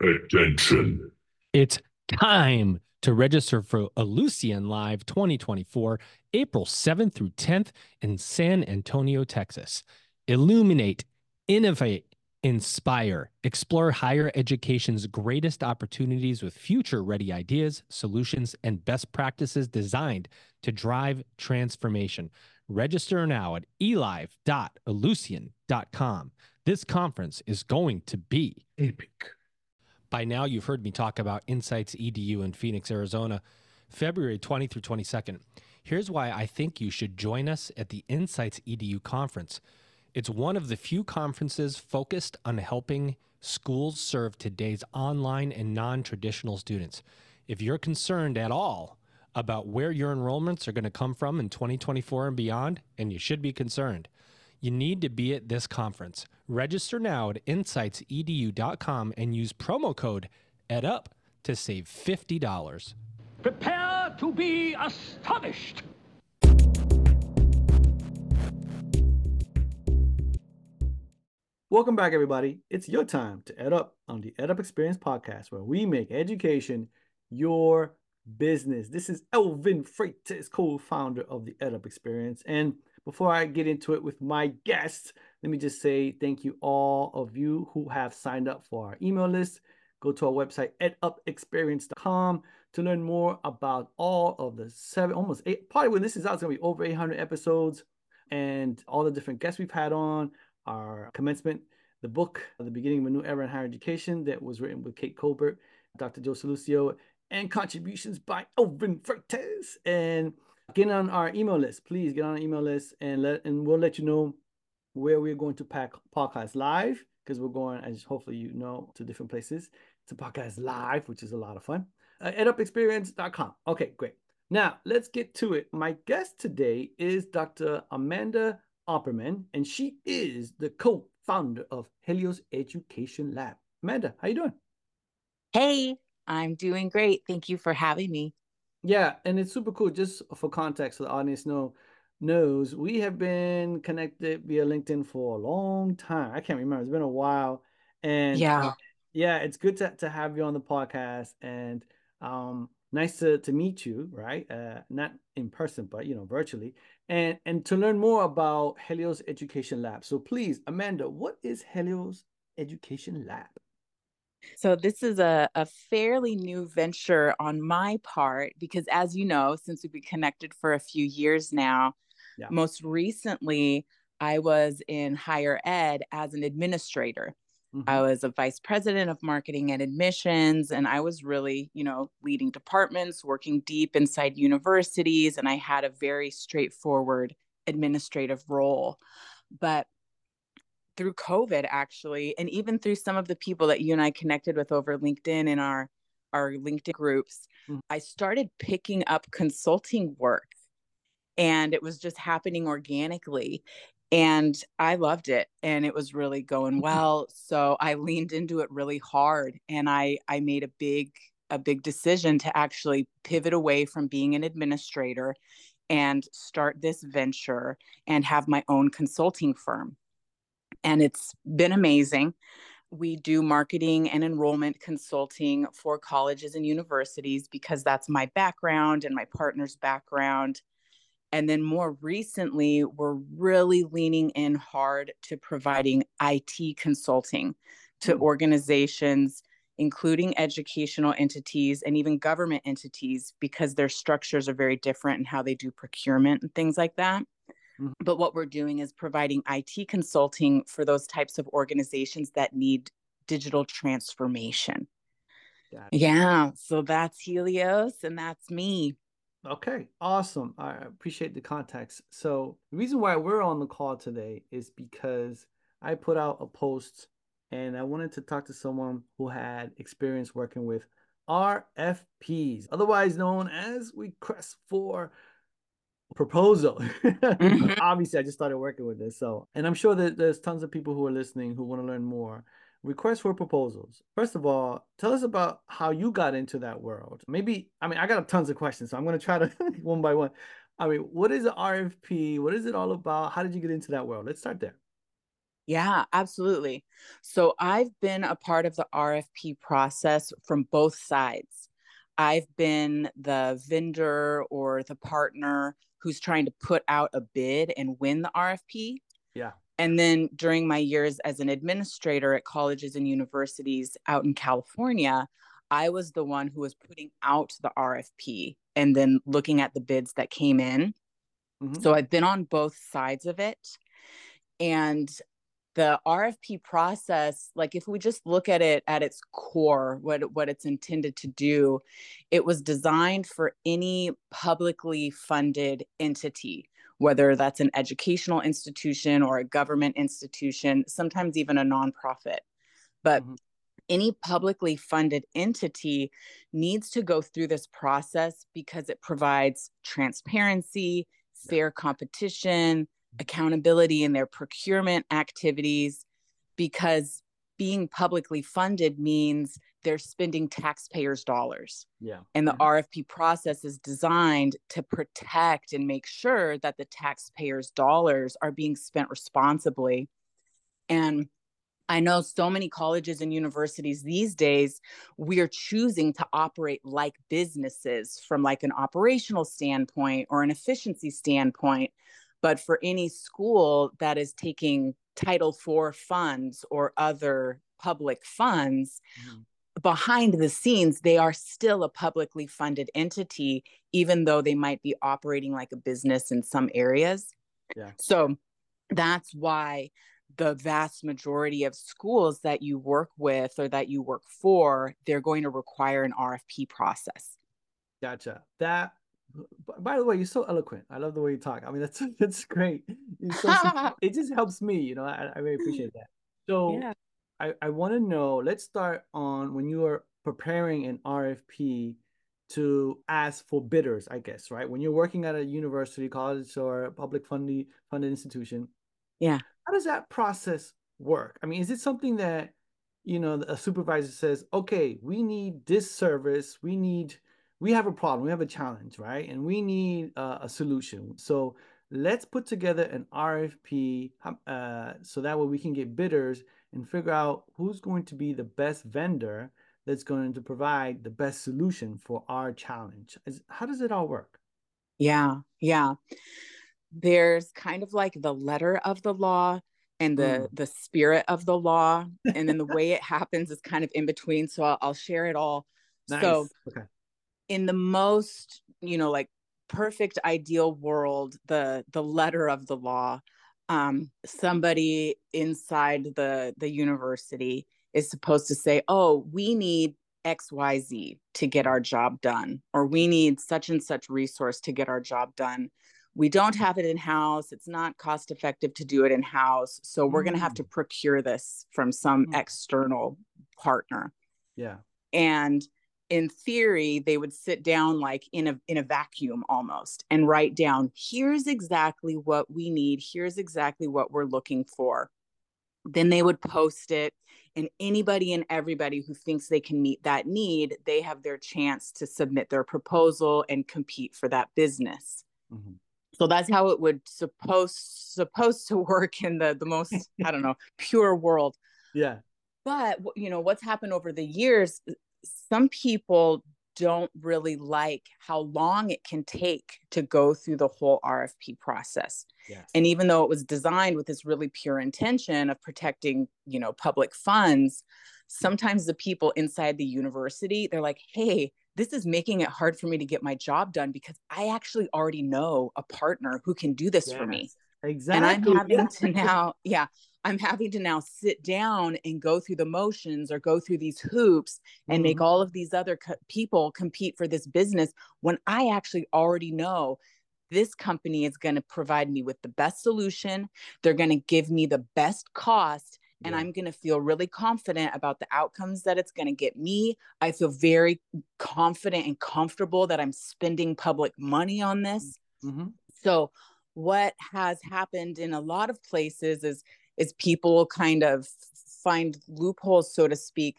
Attention. It's time to register for Ellucian Live 2024, April 7th through 10th in San Antonio, Texas. Illuminate, innovate, inspire, explore higher education's greatest opportunities with future ready ideas, solutions, and best practices designed to drive transformation. Register now at elive.ellucian.com. This conference is going to be Epic. By now, you've heard me talk about Insights EDU in Phoenix, Arizona, February 20 through 22nd. Here's why I think you should join us at the Insights EDU conference. It's one of the few conferences focused on helping schools serve today's online and non traditional students. If you're concerned at all about where your enrollments are going to come from in 2024 and beyond, and you should be concerned, you need to be at this conference. Register now at insightsedu.com and use promo code EDUP to save $50. Prepare to be astonished. Welcome back, everybody. It's your time to Ed Up on the Ed Up Experience podcast, where we make education your business. This is Elvin Freytes, co-founder of the Ed Up Experience. And before I get into it with my guests, let me just say thank you all of you who have signed up for our email list. Go to our website, edupexperience.com to learn more about all of the seven, almost eight, probably when this is out, it's going to be over 800 episodes and all the different guests we've had on, our commencement, the book, The Beginning of a New Era in Higher Education, that was written with Kate Colbert, Dr. Joe Sallustio, and contributions by Elvin Freytes. And get on our email list. Please get on our email list and let and we'll let you know where we're going to pack podcast live because we're going, as hopefully you know, to different places to podcast live, which is a lot of fun. Uh, edupexperience.com. Okay, great. Now let's get to it. My guest today is Dr. Amanda Opperman, and she is the co-founder of Helios Education Lab. Amanda, how you doing? Hey, I'm doing great. Thank you for having me. Yeah, and it's super cool. Just for context, so the audience know knows we have been connected via LinkedIn for a long time. I can't remember; it's been a while, and Yeah. yeah, it's good to to have you on the podcast, and um, nice to to meet you, right? Uh, not in person, but you know, virtually, and and to learn more about Helios Education Lab. So please, Amanda, what is Helios Education Lab? So this is a, a fairly new venture on my part because as you know, since we've been connected for a few years now, Yeah. most recently I was in higher ed as an administrator. Mhm. I was a vice president of marketing and admissions, and I was really, you know, leading departments, working deep inside universities, and I had a very straightforward administrative role. But through COVID, actually, and even through some of the people that you and I connected with over LinkedIn in our our LinkedIn groups, Mhm. I started picking up consulting work, and it was just happening organically and I loved it and it was really going well so I leaned into it really hard and I I made a big a big decision to actually pivot away from being an administrator and start this venture and have my own consulting firm and it's been amazing we do marketing and enrollment consulting for colleges and universities because that's my background and my partner's background and then more recently, we're really leaning in hard to providing IT consulting to Hmm. organizations, including educational entities and even government entities, because their structures are very different and how they do procurement and things like that. Mhm. But what we're doing is providing IT consulting for those types of organizations that need digital transformation. Yeah. So that's Helios and that's me. Okay, awesome. I appreciate the context. So, the reason why we're on the call today is because I put out a post and I wanted to talk to someone who had experience working with RFPs, otherwise known as requests for proposal. Mhm. Obviously, I just started working with this. So, and I'm sure that there's tons of people who are listening who want to learn more. Requests for proposals. First of all, tell us about how you got into that world. Maybe, I mean, I got tons of questions, so I'm going to try to one by one. I mean, what is RFP? What is it all about? How did you get into that world? Let's start there. Yeah, absolutely. So I've been a part of the RFP process from both sides. I've been the vendor or the partner who's trying to put out a bid and win the RFP. Yeah. And then during my years as an administrator at colleges and universities out in California, I was the one who was putting out the RFP and then looking at the bids that came in. Mm-hmm. So I've been on both sides of it. And the RFP process, like if we just look at it at its core, what what it's intended to do, it was designed for any publicly funded entity, whether that's an educational institution or a government institution, sometimes even a nonprofit. But mm-hmm. any publicly funded entity needs to go through this process because it provides transparency, fair competition, accountability in their procurement activities because being publicly funded means they're spending taxpayers' dollars. Yeah. And the RFP process is designed to protect and make sure that the taxpayers' dollars are being spent responsibly. And I know so many colleges and universities these days, we are choosing to operate like businesses from like an operational standpoint or an efficiency standpoint but for any school that is taking Title IV funds or other public funds, mm-hmm. behind the scenes, they are still a publicly funded entity, even though they might be operating like a business in some areas. Yeah. So that's why the vast majority of schools that you work with or that you work for, they're going to require an RFP process. Gotcha. That by the way, you're so eloquent. I love the way you talk. I mean, that's that's great. So, it just helps me, you know. I, I really appreciate that. So, yeah. I I want to know. Let's start on when you are preparing an RFP to ask for bidders. I guess right when you're working at a university, college, or a public funded funded institution. Yeah. How does that process work? I mean, is it something that you know a supervisor says, okay, we need this service, we need we have a problem, we have a challenge, right? And we need uh, a solution. So let's put together an RFP uh, so that way we can get bidders and figure out who's going to be the best vendor that's going to provide the best solution for our challenge. How does it all work? Yeah, yeah. There's kind of like the letter of the law and the mm. the spirit of the law and then the way it happens is kind of in between so I'll, I'll share it all nice. so okay in the most you know like perfect ideal world the the letter of the law um somebody inside the the university is supposed to say oh we need xyz to get our job done or we need such and such resource to get our job done. We don't have it in house it's not cost effective to do it in house so we're mm. going to have to procure this from some mm. external partner. Yeah. And in theory they would sit down like in a in a vacuum almost and write down here's exactly what we need. Here's exactly what we're looking for. Then they would post it and anybody and everybody who thinks they can meet that need they have their chance to submit their proposal and compete for that business. Mm-hmm. so that's how it would supposed supposed to work in the the most i don't know pure world. Yeah. But you know what's happened over the years some people don't really like how long it can take to go through the whole RFP process. Yes. And even though it was designed with this really pure intention of protecting, you know, public funds, sometimes the people inside the university, they're like, "Hey, this is making it hard for me to get my job done because I actually already know a partner who can do this yes. for me." Exactly. And I'm having to now, yeah, I'm having to now sit down and go through the motions or go through these hoops and mm-hmm. make all of these other co- people compete for this business when I actually already know this company is going to provide me with the best solution. They're going to give me the best cost. And yeah. I'm going to feel really confident about the outcomes that it's going to get me. I feel very confident and comfortable that I'm spending public money on this. Mm-hmm. So, what has happened in a lot of places is is people kind of find loopholes, so to speak.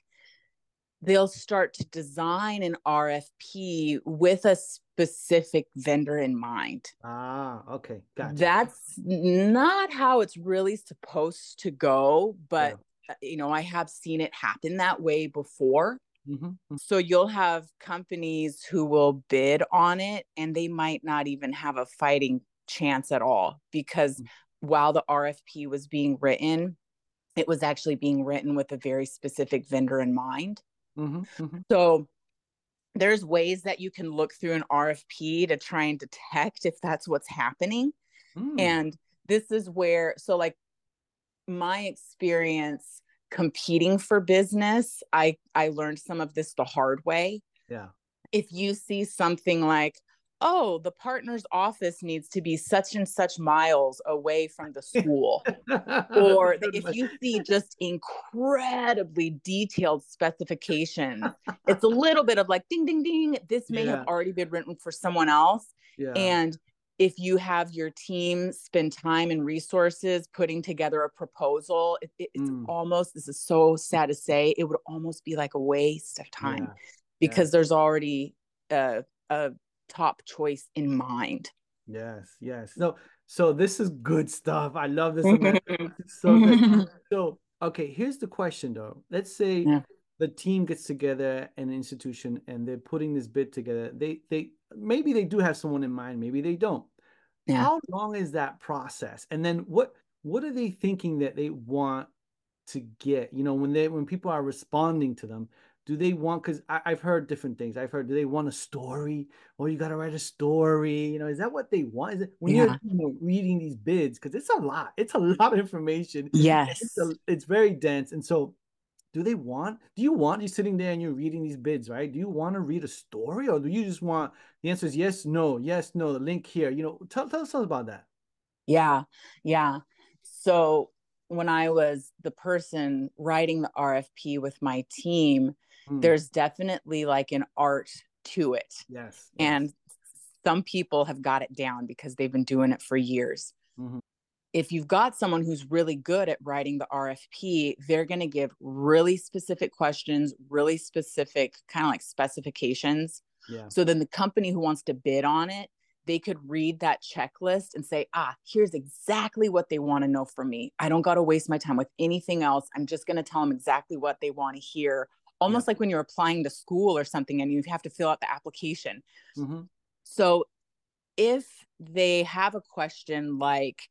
they'll start to design an RFP with a specific vendor in mind. Ah, okay. Gotcha. That's not how it's really supposed to go, but yeah. you know, I have seen it happen that way before. Mm-hmm, mm-hmm. So you'll have companies who will bid on it and they might not even have a fighting chance at all because mm-hmm. while the RFP was being written, it was actually being written with a very specific vendor in mind. Mm-hmm, mm-hmm. So there's ways that you can look through an RFP to try and detect if that's what's happening. Mm. And this is where, so like my experience competing for business, I I learned some of this the hard way. Yeah. If you see something like, oh, the partner's office needs to be such and such miles away from the school. or if you see just incredibly detailed specifications, it's a little bit of like ding, ding, ding. This may yeah. have already been written for someone else. Yeah. And if you have your team spend time and resources putting together a proposal, it, it's mm. almost, this is so sad to say, it would almost be like a waste of time yeah. because there's already a, a top choice in mind. Yes, yes. So so this is good stuff. I love this. so good. So okay, here's the question though. Let's say yeah. the team gets together an institution and they're putting this bid together. They they maybe they do have someone in mind, maybe they don't. Yeah. How long is that process? And then what what are they thinking that they want to get? You know, when they when people are responding to them, do they want because i've heard different things. I've heard do they want a story? Or you got to write a story. You know is that what they want? Is it when yeah. you're you know, reading these bids because it's a lot. It's a lot of information. Yes it's, a, it's very dense. And so do they want do you want you sitting there and you're reading these bids right? Do you want to read a story or do you just want the answer is yes no yes no the link here you know tell, tell us about that. Yeah. Yeah. So when i was the person writing the rfp with my team mm. there's definitely like an art to it. Yes. And yes. some people have got it down because they've been doing it for years. Mm-hmm. If you've got someone who's really good at writing the RFP, they're going to give really specific questions, really specific kind of like specifications. Yeah. So then the company who wants to bid on it they could read that checklist and say, ah, here's exactly what they want to know from me. I don't got to waste my time with anything else. I'm just going to tell them exactly what they want to hear almost yeah. like when you're applying to school or something and you have to fill out the application. Mm-hmm. So if they have a question like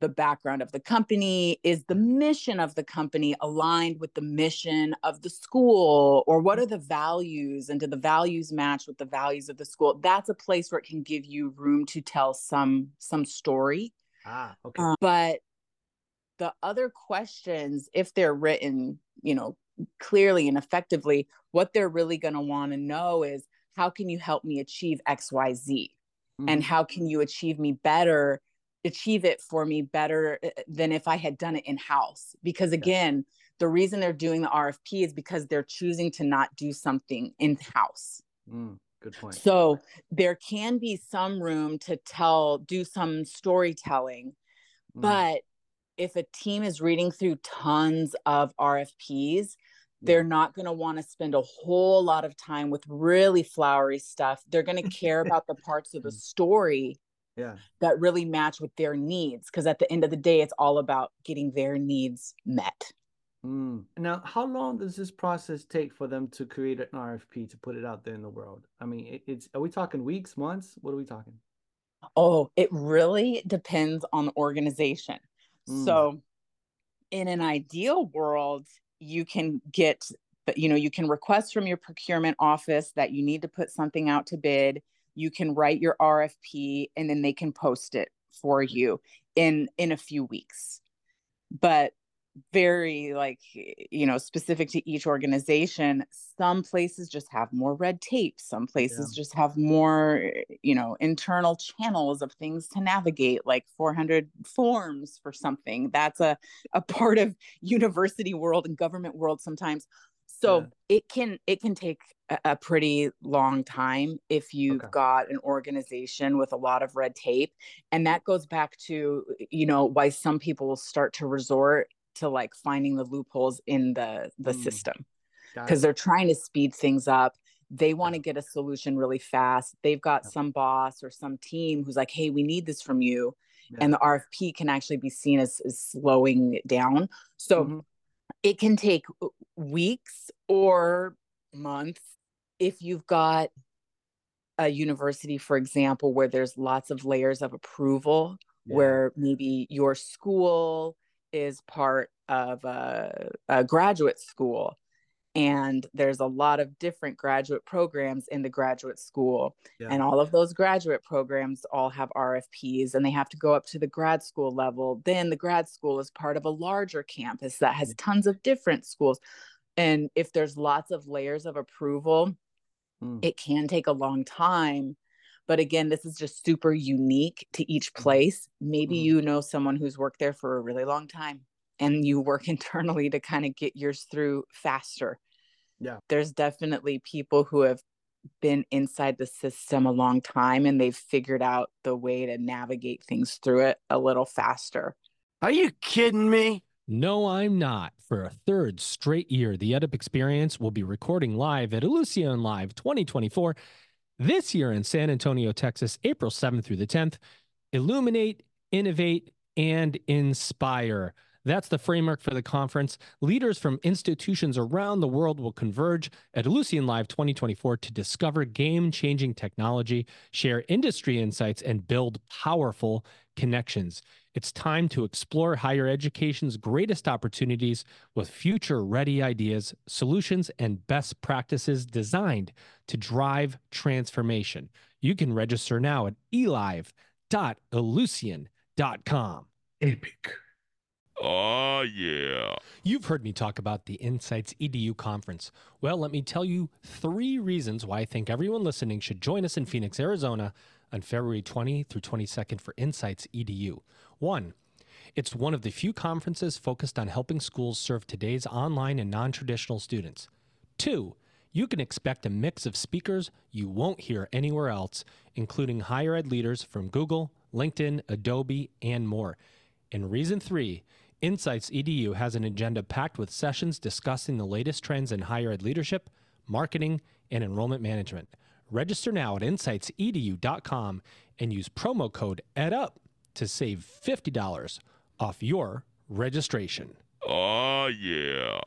the background of the company, is the mission of the company aligned with the mission of the school, or what are the values, and do the values match with the values of the school? That's a place where it can give you room to tell some some story. Ah, okay. Uh, but the other questions, if they're written, you know, clearly and effectively, what they're really going to want to know is how can you help me achieve XYZ? Mm-hmm. And how can you achieve me better, achieve it for me better uh, uh, than if I had done it in house? Because again, the reason they're doing the RFP is because they're choosing to not do something in house. Mm, good point. So there can be some room to tell, do some storytelling, mm. but if a team is reading through tons of RFPs, they're not going to want to spend a whole lot of time with really flowery stuff. They're going to care about the parts of the story yeah. that really match with their needs. Because at the end of the day, it's all about getting their needs met. Mm. Now, how long does this process take for them to create an RFP to put it out there in the world? I mean, it, it's are we talking weeks, months? What are we talking? Oh, it really depends on the organization. Mm. So, in an ideal world, you can get, you know, you can request from your procurement office that you need to put something out to bid. You can write your RFP and then they can post it for you in in a few weeks. But very like you know specific to each organization some places just have more red tape some places yeah. just have more you know internal channels of things to navigate like 400 forms for something that's a a part of university world and government world sometimes so yeah. it can it can take a, a pretty long time if you've okay. got an organization with a lot of red tape and that goes back to you know why some people will start to resort to like finding the loopholes in the the mm. system because they're trying to speed things up. They want to get a solution really fast. They've got Yeah. some boss or some team who's like, hey, we need this from you. Yeah. And the RFP can actually be seen as, as slowing it down. So Mhm. it can take weeks or months if you've got a university, for example, where there's lots of layers of approval, Yeah. where maybe your school is part of a, a graduate school. And there's a lot of different graduate programs in the graduate school. Yeah. and all of those graduate programs all have RFPs and they have to go up to the grad school level. Then the grad school is part of a larger campus that has tons of different schools. And if there's lots of layers of approval Mm. it can take a long time but again this is just super unique to each Mm-hmm. place maybe Mhm. you know someone who's worked there for a really long time and you work internally to kind of get yours through faster Yeah. there's definitely people who have been inside the system a long time and they've figured out the way to navigate things through it a little faster Are you kidding me? No, I'm not. For a third straight year, the EdUp Experience will be recording live at Ellucian Live 2024 this year in San Antonio, Texas, April 7th through the 10th. Illuminate, innovate, and inspire. That's the framework for the conference. Leaders from institutions around the world will converge at Ellucian Live 2024 to discover game changing technology, share industry insights, and build powerful connections. It's time to explore higher education's greatest opportunities with future ready ideas, solutions, and best practices designed to drive transformation. You can register now at elive.ellucian.com. Epic. Oh, yeah. You've heard me talk about the Insights EDU conference. Well, let me tell you three reasons why I think everyone listening should join us in Phoenix, Arizona on February 20 through 22nd for Insights EDU. One, it's one of the few conferences focused on helping schools serve today's online and non traditional students. Two, you can expect a mix of speakers you won't hear anywhere else, including higher ed leaders from Google, LinkedIn, Adobe, and more. And reason three, Insights EDU has an agenda packed with sessions discussing the latest trends in higher ed leadership, marketing, and enrollment management. Register now at insightsedu.com and use promo code EDUP to save $50 off your registration. Oh, yeah.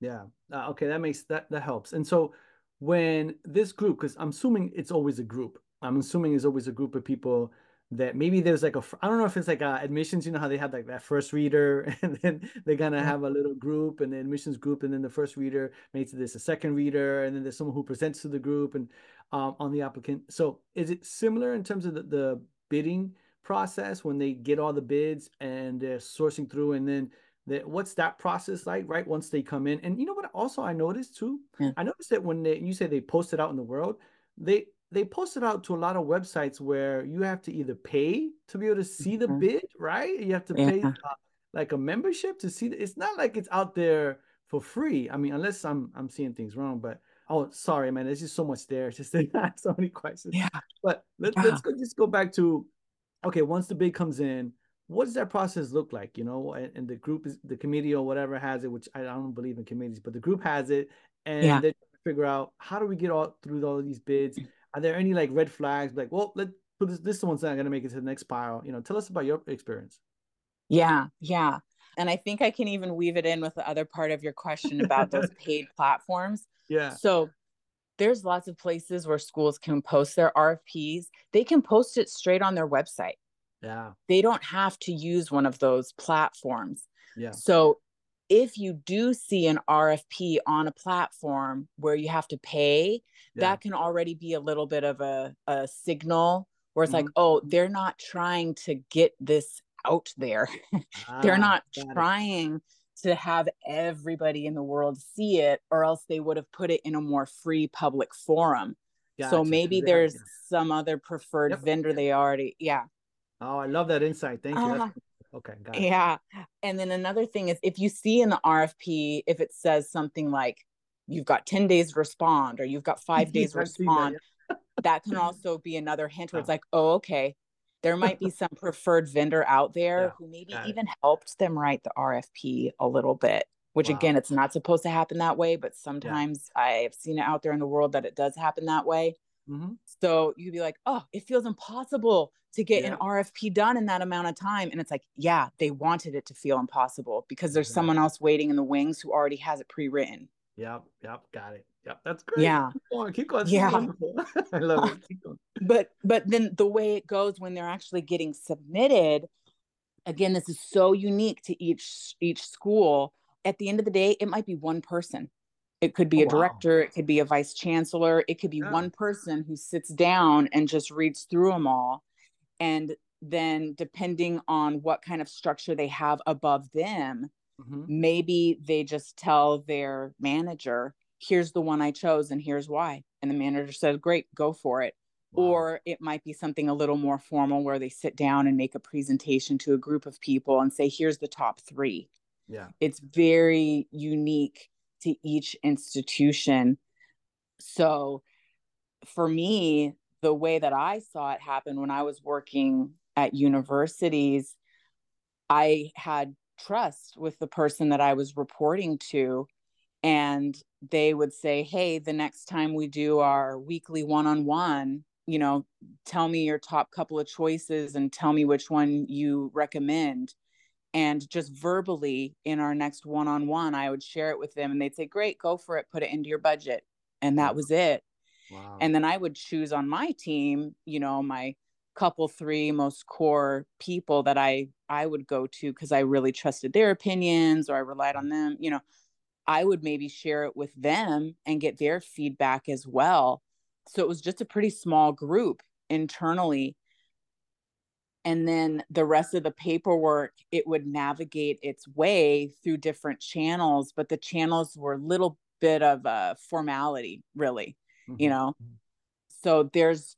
Yeah. Uh, okay, that makes that that helps. And so when this group, because I'm assuming it's always a group. I'm assuming it's always a group of people that maybe there's like a I don't know if it's like uh, admissions. You know how they have like that first reader, and then they're gonna have a little group, and the admissions group, and then the first reader makes this a second reader, and then there's someone who presents to the group and um, on the applicant. So is it similar in terms of the, the bidding process when they get all the bids and they're sourcing through, and then that what's that process like right once they come in and you know what also i noticed too Yeah. i noticed that when they you say they post it out in the world they they post it out to a lot of websites where you have to either pay to be able to see the Mhm. bid right? You have to pay uh, like a membership to see the, it's not like it's out there for free. I mean unless i'm i'm seeing things wrong but oh sorry man there's just so much there it's just ask so many questions. Yeah. But let, Yeah. let's go, just go back to okay once the bid comes in what does that process look like you know? And, and the group is the committee or whatever has it which i don't believe in committees but the group has it and Yeah. they figure out how do we get all through all of these bids are there any like red flags like well let put this this one's not going to make it to the next pile you know tell us about your experience Yeah, yeah. And I think I can even weave it in with the other part of your question about those paid platforms. yeah So there's lots of places where schools can post their RFPs. They can post it straight on their website. yeah They don't have to use one of those platforms. yeah So if you do see an RFP on a platform where you have to pay, yeah that can already be a little bit of a, a signal where it's like, Mhm. oh, they're not trying to get this out there. they're Ah, not got it. trying to have everybody in the world see it or else they would have put it in a more free public forum so maybe have- there's yeah. some other preferred Yep. vendor they already yeah oh i love that insight thank you Uh, okay got it. yeah and then another thing is if you see in the rfp if it says something like you've got 10 days to respond or you've got five days to that, respond that can also be another hint where it's like oh okay there might be some preferred vendor out there Yeah, who maybe it. even helped them write the rfp a little bit which Wow. again, it's not supposed to happen that way, but sometimes I've seen it out there in the world that it does happen that way. Mhm. So you'd be like, oh, it feels impossible to get Yeah. an RFP done in that amount of time. And it's like, yeah, they wanted it to feel impossible because there's someone else waiting in the wings who already has it pre written. Yep. Yep. Got it. Yep. That's great. Yeah. Keep going. Keep going. Yeah. I love it. Keep going. but but then the way it goes when they're actually getting submitted again this is so unique to each each school at the end of the day it might be one person it could be Oh, a wow. director it could be a vice chancellor it could be Yeah. one person who sits down and just reads through them all and then depending on what kind of structure they have above them Mhm. maybe they just tell their manager here's the one i chose and here's why and the manager says great go for it Wow. or it might be something a little more formal where they sit down and make a presentation to a group of people and say here's the top 3 yeah. it's very unique to each institution. So for me the way that i saw it happen when i was working at universities i had trust with the person that i was reporting to and they would say hey the next time we do our weekly one-on-one you know tell me your top couple of choices and tell me which one you recommend and just verbally in our next one-on-one i would share it with them and they'd say great go for it put it into your budget. And that was it. Wow. and then i would choose on my team you know my couple three most core people that i i would go to because i really trusted their opinions or i relied on them you know. I would maybe share it with them and get their feedback as well. So it was just a pretty small group internally and then the rest of the paperwork it would navigate its way through different channels but the channels were a little bit of a formality really you Mhm. know so there's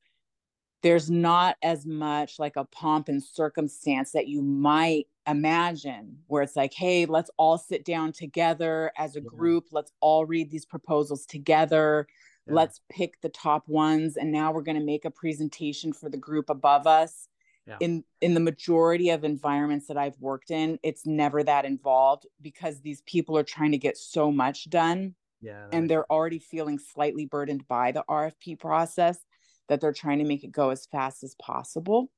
there's not as much like a pomp and circumstance that you might imagine where it's like hey let's all sit down together as a Yeah. group let's all read these proposals together Yeah. let's pick the top ones and now we're going to make a presentation for the group above us Yeah. in in the majority of environments that I've worked in it's never that involved because these people are trying to get so much done Yeah. and they're already feeling slightly burdened by the RFP process that they're trying to make it go as fast as possible.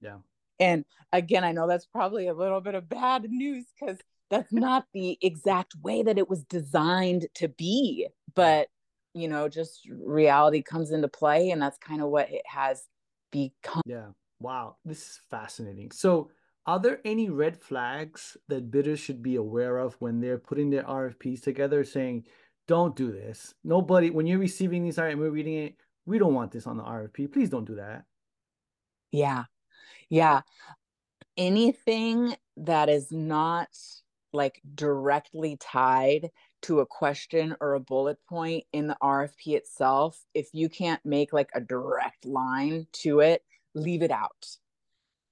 Yeah. And again, I know that's probably a little bit of bad news because that's not the exact way that it was designed to be. But, you know, just reality comes into play, and that's kind of what it has become. Yeah. Wow. This is fascinating. So, are there any red flags that bidders should be aware of when they're putting their RFPs together saying, don't do this? Nobody, when you're receiving these, and we're reading it, we don't want this on the RFP. Please don't do that. Yeah. Yeah. Anything that is not like directly tied to a question or a bullet point in the RFP itself, if you can't make like a direct line to it, leave it out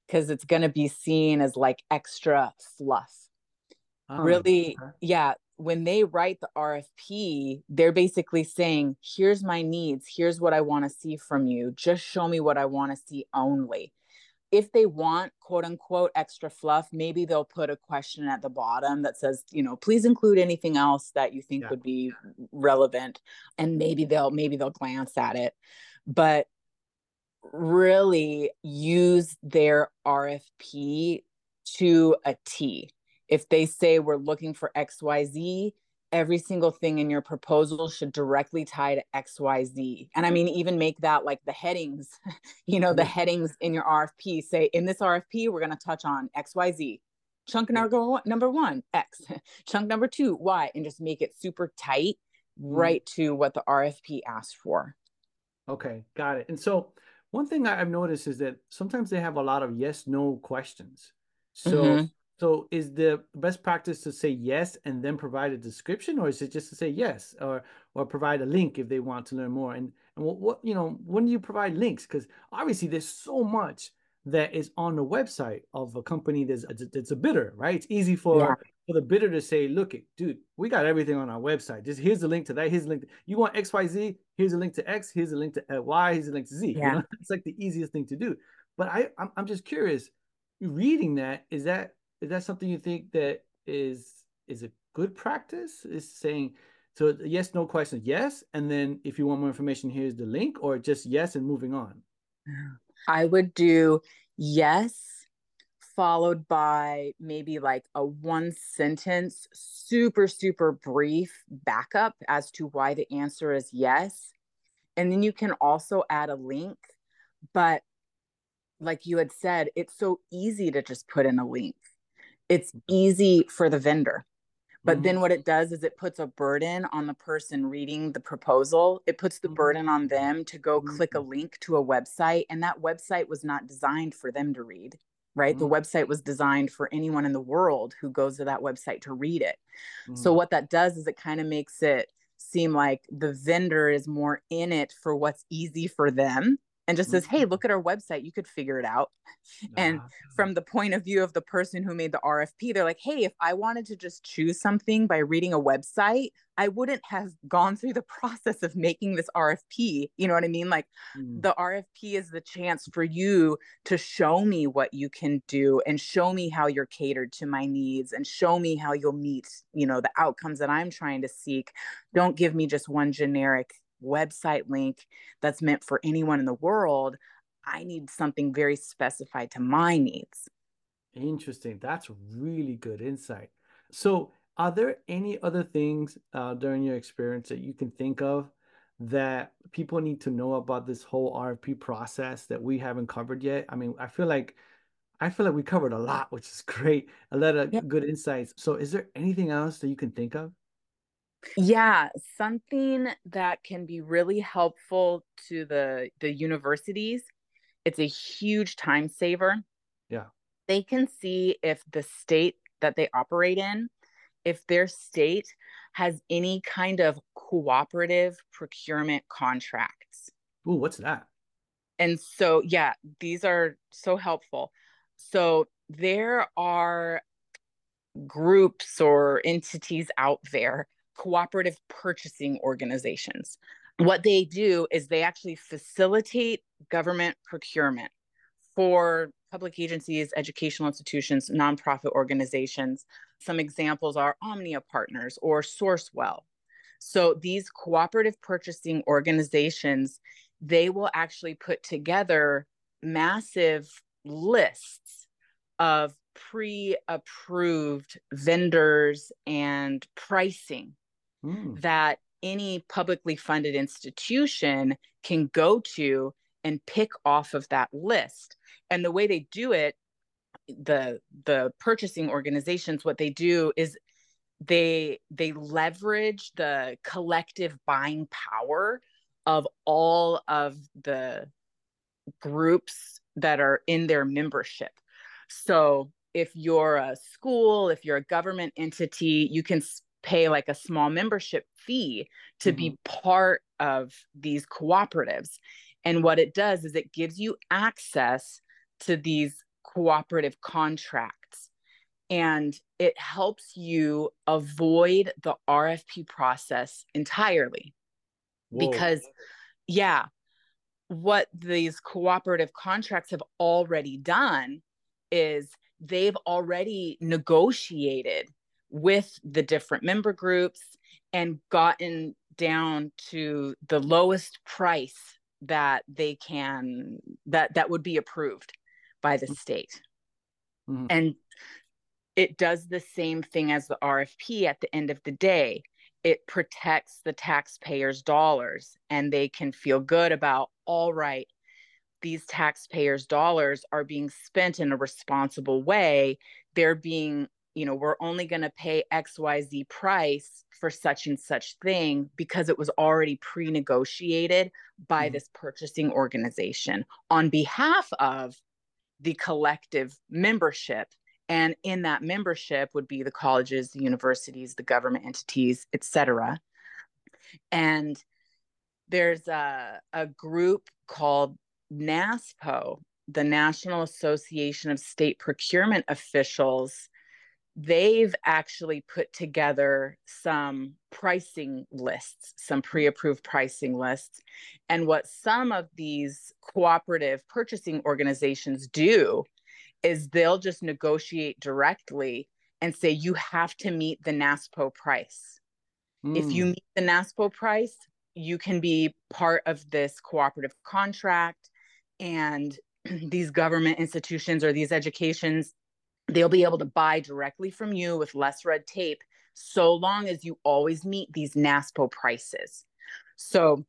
because it's going to be seen as like extra fluff. Ah, really, okay. yeah. When they write the RFP, they're basically saying, here's my needs, here's what I want to see from you. Just show me what I want to see only if they want quote unquote extra fluff, maybe they'll put a question at the bottom that says, you know, please include anything else that you think Yeah. would be relevant. And maybe they'll maybe they'll glance at it. But really use their RFP to a T. If they say we're looking for XYZ, every single thing in your proposal should directly tie to XYZ. And I mean, even make that like the headings, you know, the headings in your RFP say, in this RFP, we're going to touch on XYZ. Chunk number one, X. Chunk number two, Y, and just make it super tight, mm. right to what the RFP asked for. Okay, got it. And so one thing I've noticed is that sometimes they have a lot of yes, no questions. So Mhm. so is the best practice to say yes and then provide a description, or is it just to say yes or or provide a link if they want to learn more? And and what, what you know, when do you provide links? Because obviously there's so much that is on the website of a company that's that's a bidder, right? It's easy for Yeah. For the bidder to say, look, it, dude, we got everything on our website. Just here's the link to that. Here's the link. To, you want X, Y, Z? Here's a link to X. Here's a link to uh, Y. Here's a link to Z. You Yeah. know? It's like the easiest thing to do. But I, I'm, I'm just curious. Reading that is that is that something you think that is is a good practice? Is saying so yes, no questions, yes, and then if you want more information, here's the link, or just yes and moving on. I would do yes followed by maybe like a one sentence, super, super brief backup as to why the answer is yes. And then you can also add a link. But like you had said, it's so easy to just put in a link. It's mm-hmm. easy for the vendor. But mm-hmm. then what it does is it puts a burden on the person reading the proposal. It puts the mm-hmm. burden on them to go mm-hmm. click a link to a website. And that website was not designed for them to read right? Mm-hmm. The website was designed for anyone in the world who goes to that website to read it. Mm-hmm. So, what that does is it kind of makes it seem like the vendor is more in it for what's easy for them and just says, Hey, mm-hmm. look at our website. You could figure it out. And from the point of view of the person who made the RFP, they're like, Hey, if I wanted to just choose something by reading a website, I wouldn't have gone through the process of making this RFP. You know what I mean? Like mm. the RFP is the chance for you to show me what you can do and show me how you're catered to my needs and show me how you'll meet, you know, the outcomes that I'm trying to seek. Don't give me just one generic website link that's meant for anyone in the world. I need something very specified to my needs. Interesting. That's really good insight. So, are there any other things uh, during your experience that you can think of that people need to know about this whole RFP process that we haven't covered yet? I mean, I feel like I feel like we covered a lot, which is great. A lot of yep. good insights. So, is there anything else that you can think of? Yeah, something that can be really helpful to the the universities. It's a huge time saver. Yeah. They can see if the state that they operate in, if their state has any kind of cooperative procurement contracts. Ooh, what's that? And so, yeah, these are so helpful. So, there are groups or entities out there cooperative purchasing organizations. What they do is they actually facilitate government procurement for public agencies, educational institutions, nonprofit organizations. Some examples are Omnia Partners or Sourcewell. So these cooperative purchasing organizations, they will actually put together massive lists of pre-approved vendors and pricing mm. that any publicly funded institution can go to and pick off of that list. And the way they do it, the the purchasing organizations, what they do is they they leverage the collective buying power of all of the groups that are in their membership. So if you're a school, if you're a government entity, you can pay like a small membership fee to mm-hmm. be part of these cooperatives. And what it does is it gives you access to these cooperative contracts and it helps you avoid the RFP process entirely. Whoa. Because, yeah, what these cooperative contracts have already done is they've already negotiated with the different member groups and gotten down to the lowest price that they can that that would be approved by the state. Mm-hmm. and it does the same thing as the RFP at the end of the day. It protects the taxpayers dollars and they can feel good about all right these taxpayers dollars are being spent in a responsible way. They're being you know, we're only going to pay XYZ price for such and such thing because it was already pre negotiated by mm-hmm. this purchasing organization on behalf of the collective membership. And in that membership would be the colleges, the universities, the government entities, etc. And there's a, a group called NASPO, the National Association of State Procurement Officials they've actually put together some pricing lists, some pre approved pricing lists. And what some of these cooperative purchasing organizations do is they'll just negotiate directly and say you have to meet the NASPO price. If you Mm, meet the NASPO price, you can be part of this cooperative contract and these government institutions or these educations they'll be able to buy directly from you with less red tape so long as you always meet these NASPO prices. So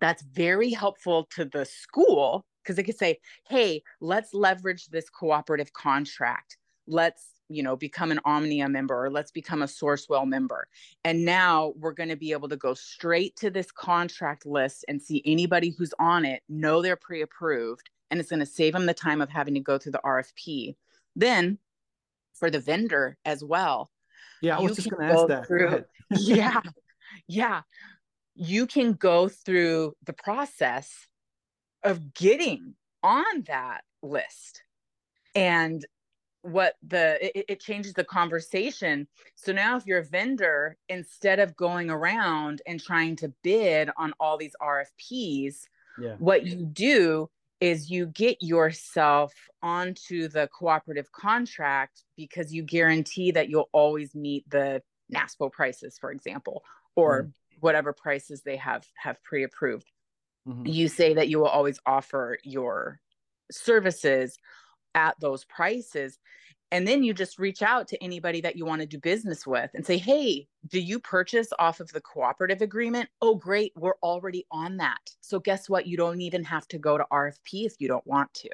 that's very helpful to the school because they could say, hey, let's leverage this cooperative contract. Let's, you know, become an Omnia member or let's become a Sourcewell member. And now we're going to be able to go straight to this contract list and see anybody who's on it, know they're pre approved, and it's going to save them the time of having to go through the RFP. Then for the vendor as well, yeah, I was you just going to ask that. Through- yeah yeah. You can go through the process of getting on that list. And what the it, it changes the conversation. So now if you're a vendor instead of going around and trying to bid on all these rfps Yeah. what you do is you get yourself onto the cooperative contract because you guarantee that you'll always meet the NASPO prices, for example, or whatever prices they have have pre-approved. Mhm. You say that you will always offer your services at those prices. And then you just reach out to anybody that you want to do business with and say, hey, do you purchase off of the cooperative agreement? Oh, great. We're already on that. So, guess what? You don't even have to go to RFP if you don't want to.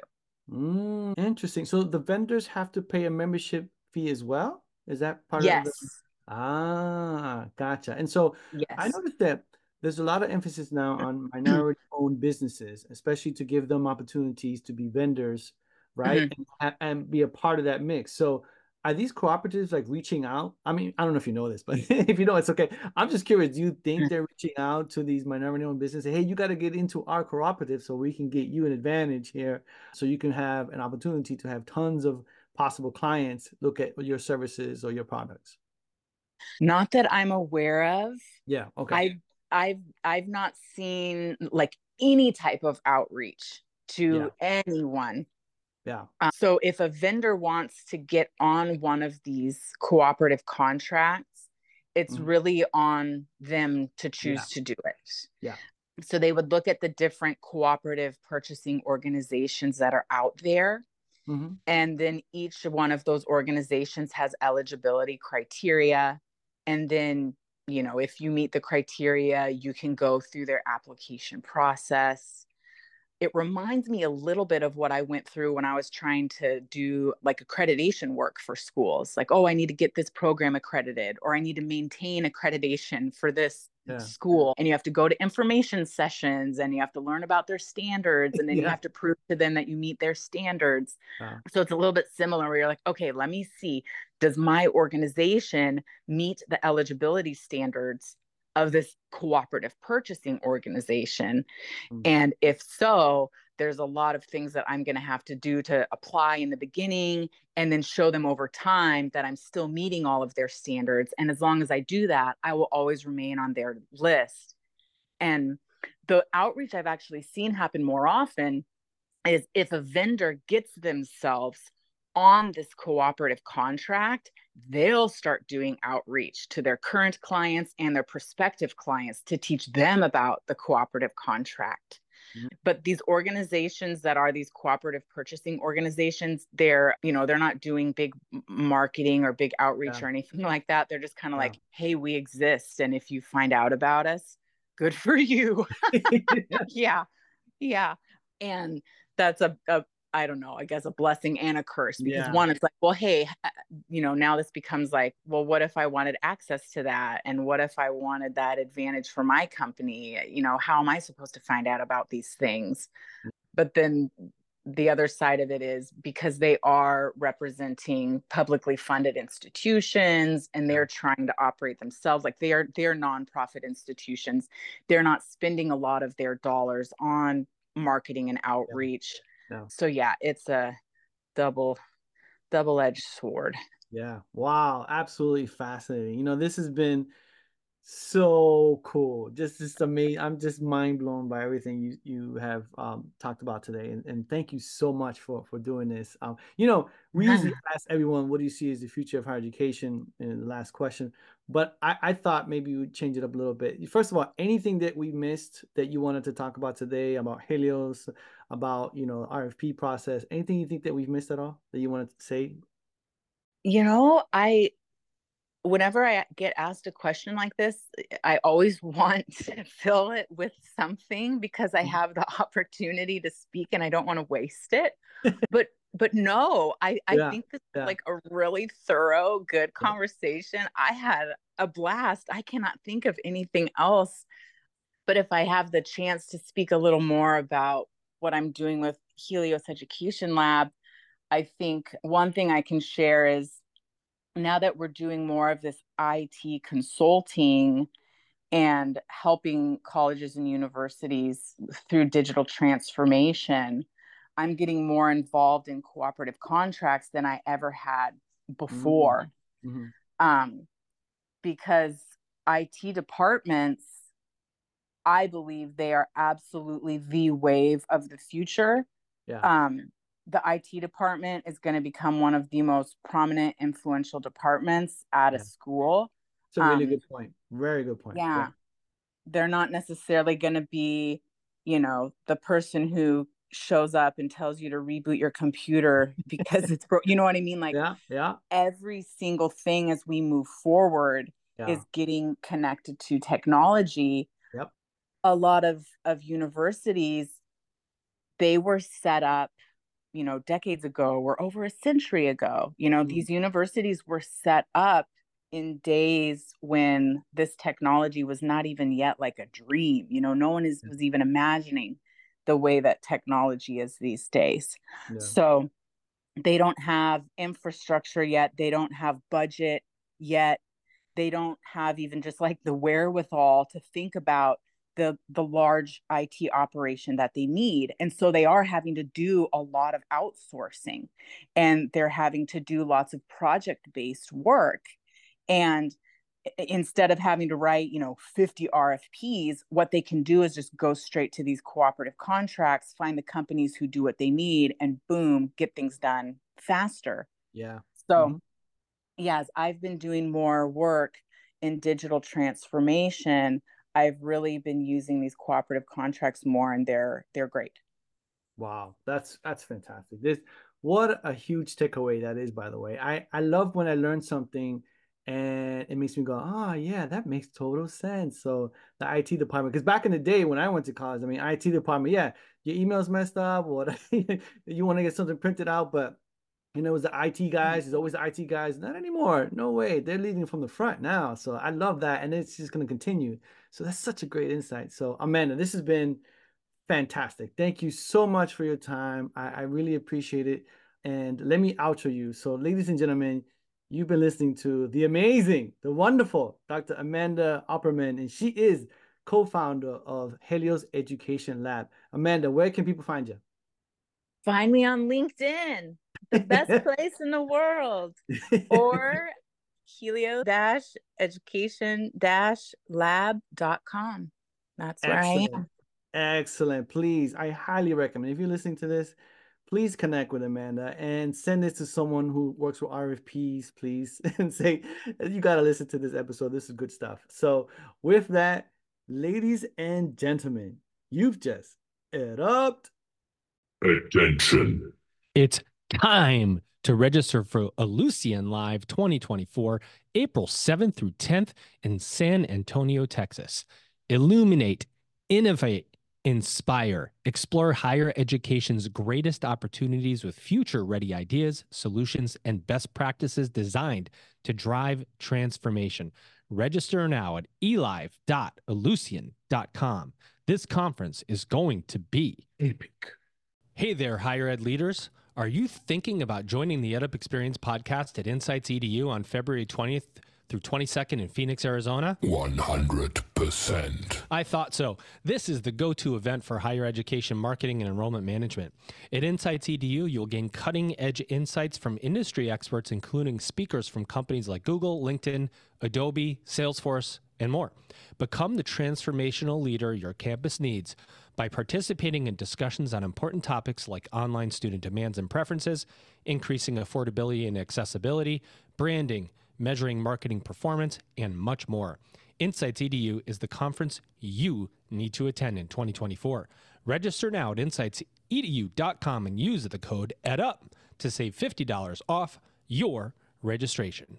Mm, interesting. So the vendors have to pay a membership fee as well? Is that part of Yes. the Ah, gotcha. And so I noticed that there's a lot of emphasis now on minority-owned businesses, especially to give them opportunities to be vendors, right? Mm-hmm. And, a- and be a part of that mix. So are these cooperatives like reaching out? I mean, I don't know if you know this, but if you know, it's okay. I'm just curious, do you think mm. they're reaching out to these minority-owned businesses? Hey, you got to get into our cooperative so we can get you an advantage here, so you can have an opportunity to have tons of possible clients look at your services or your products. Not that I'm aware of. Yeah, okay. I've I've I've not seen like any type of outreach to anyone. Yeah. Uh, so if a vendor wants to get on one of these cooperative contracts, it's Mhm. really on them to choose Yeah. to do it. Yeah. So they would look at the different cooperative purchasing organizations that are out there. Mhm. And then each one of those organizations has eligibility criteria. And then, you know, if you meet the criteria, you can go through their application process. It reminds me a little bit of what I went through when I was trying to do like accreditation work for schools. Like, oh, I need to get this program accredited, or I need to maintain accreditation for this Yeah. school. And you have to go to information sessions and you have to learn about their standards. And then you have to prove to them that you meet their standards. Wow. So it's a little bit similar where you're like, okay, let me see, does my organization meet the eligibility standards of this cooperative purchasing organization? Mm. And if so, there's a lot of things that I'm going to have to do to apply in the beginning and then show them over time that I'm still meeting all of their standards. And as long as I do that, I will always remain on their list. And the outreach I've actually seen happen more often is if a vendor gets themselves on this cooperative contract, they'll start doing outreach to their current clients and their prospective clients to teach them about the cooperative contract. Mhm. But these organizations that are these cooperative purchasing organizations, they're, you know, they're not doing big marketing or big outreach Yeah. or anything like that. They're just kind of Yeah. like, hey, we exist. And if you find out about us, good for you yeah yeah and that's a, a i don't know i guess a blessing and a curse because Yeah. one it's like well hey uh, you know now this becomes like well what if i wanted access to that? And what if i wanted that advantage for my company? You know how am i supposed to find out about these things? But then the other side of it is because they are representing publicly funded institutions and they're trying to operate themselves like they are they're nonprofit institutions they're not spending a lot of their dollars on marketing and outreach No. so yeah it's a double double-edged sword Yeah. Wow. Absolutely fascinating. You know, this has been so cool. Just just amazing. I'm just mind blown by everything you you have um, talked about today, and, and thank you so much for for doing this. Um, you know, we usually ask everyone, "What do you see as the future of higher education?" In the last question, but I, I thought maybe we'd change it up a little bit. First of all, anything that we missed that you wanted to talk about today about Helios, about you know RFP process, anything you think that we've missed at all that you wanted to say? You know, I whenever I get asked a question like this, I always want to fill it with something because I Mhm. have the opportunity to speak and I don't want to waste it. but but no, I I Yeah, think this yeah. is like a really thorough, good conversation. I had a blast. I cannot think of anything else. But if I have the chance to speak a little more about what I'm doing with Helios Education Lab, I think one thing I can share is now that we're doing more of this IT consulting and helping colleges and universities through digital transformation, I'm getting more involved in cooperative contracts than I ever had before. Mhm. Um, because IT departments, I believe they are absolutely the wave of the future Yeah. um, the IT department is going to become one of the most prominent, influential departments at Yeah. a school. It's a really um, good point. Very good point. Yeah. They're not necessarily going to be, you know, the person who shows up and tells you to reboot your computer because it's broke. You know what I mean? Like Yeah. Yeah. every single thing as we move forward Yeah. is getting connected to technology. Yep. A lot of of universities they were set up, you know, decades ago or over a century ago. You know, Mhm. these universities were set up in days when this technology was not even yet like a dream. You know, no one is was even imagining the way that technology is these days. Yeah. So they don't have infrastructure yet. They don't have budget yet. They don't have even just like the wherewithal to think about the the large IT operation that they need. And so they are having to do a lot of outsourcing and they're having to do lots of project-based work. And instead of having to write, you know, 50 RFPs, what they can do is just go straight to these cooperative contracts, find the companies who do what they need, and boom, get things done faster. Yeah. So, Mhm. yes, I've been doing more work in digital transformation. I've really been using these cooperative contracts more, and they're they're great. Wow, that's that's fantastic. This what a huge takeaway that is, by the way. I I love when I learn something and it makes me go, oh yeah, that makes total sense. So the IT department, because back in the day when I went to college, I mean, IT department, yeah, your email's messed up, or you want to get something printed out, but you know, it was the IT mm-hmm. guys. It's always the IT guys. Not anymore. No way. They're leading from the front now. So I love that, and it's just going to continue. So that's such a great insight. So Amanda, this has been fantastic. Thank you so much for your time. I, I really appreciate it. And let me outro you. So, ladies and gentlemen, you've been listening to the amazing, the wonderful Dr. Amanda Opperman, and she is co-founder of Helios Education Lab. Amanda, where can people find you? Find me on LinkedIn, the best place in the world, or helios education lab.com. That's where I am. Excellent. Excellent. Please, I highly recommend. If you're listening to this, please connect with Amanda and send this to someone who works with RFPs, please, and say, you got to listen to this episode. This is good stuff. So, with that, ladies and gentlemen, you've just erupted. Attention. It's time to register for Ellucian Live 2024, April 7th through 10th in San Antonio, Texas. Illuminate, innovate, inspire, explore higher education's greatest opportunities with future ready ideas, solutions, and best practices designed to drive transformation. Register now at elive.ellucian.com. This conference is going to be Epic. Hey there, higher ed leaders. Are you thinking about joining the EdUp Experience podcast at Insights EDU on February 20th through 22nd in Phoenix, Arizona? 100%. I thought so. This is the go to event for higher education marketing and enrollment management. At Insights EDU, you'll gain cutting edge insights from industry experts, including speakers from companies like Google, LinkedIn, Adobe, Salesforce, and more. Become the transformational leader your campus needs by participating in discussions on important topics like online student demands and preferences, increasing affordability and accessibility, branding, measuring marketing performance, and much more. Insights EDU is the conference you need to attend in 2024. Register now at insightsedu.com and use the code EDUP to save $50 off your registration.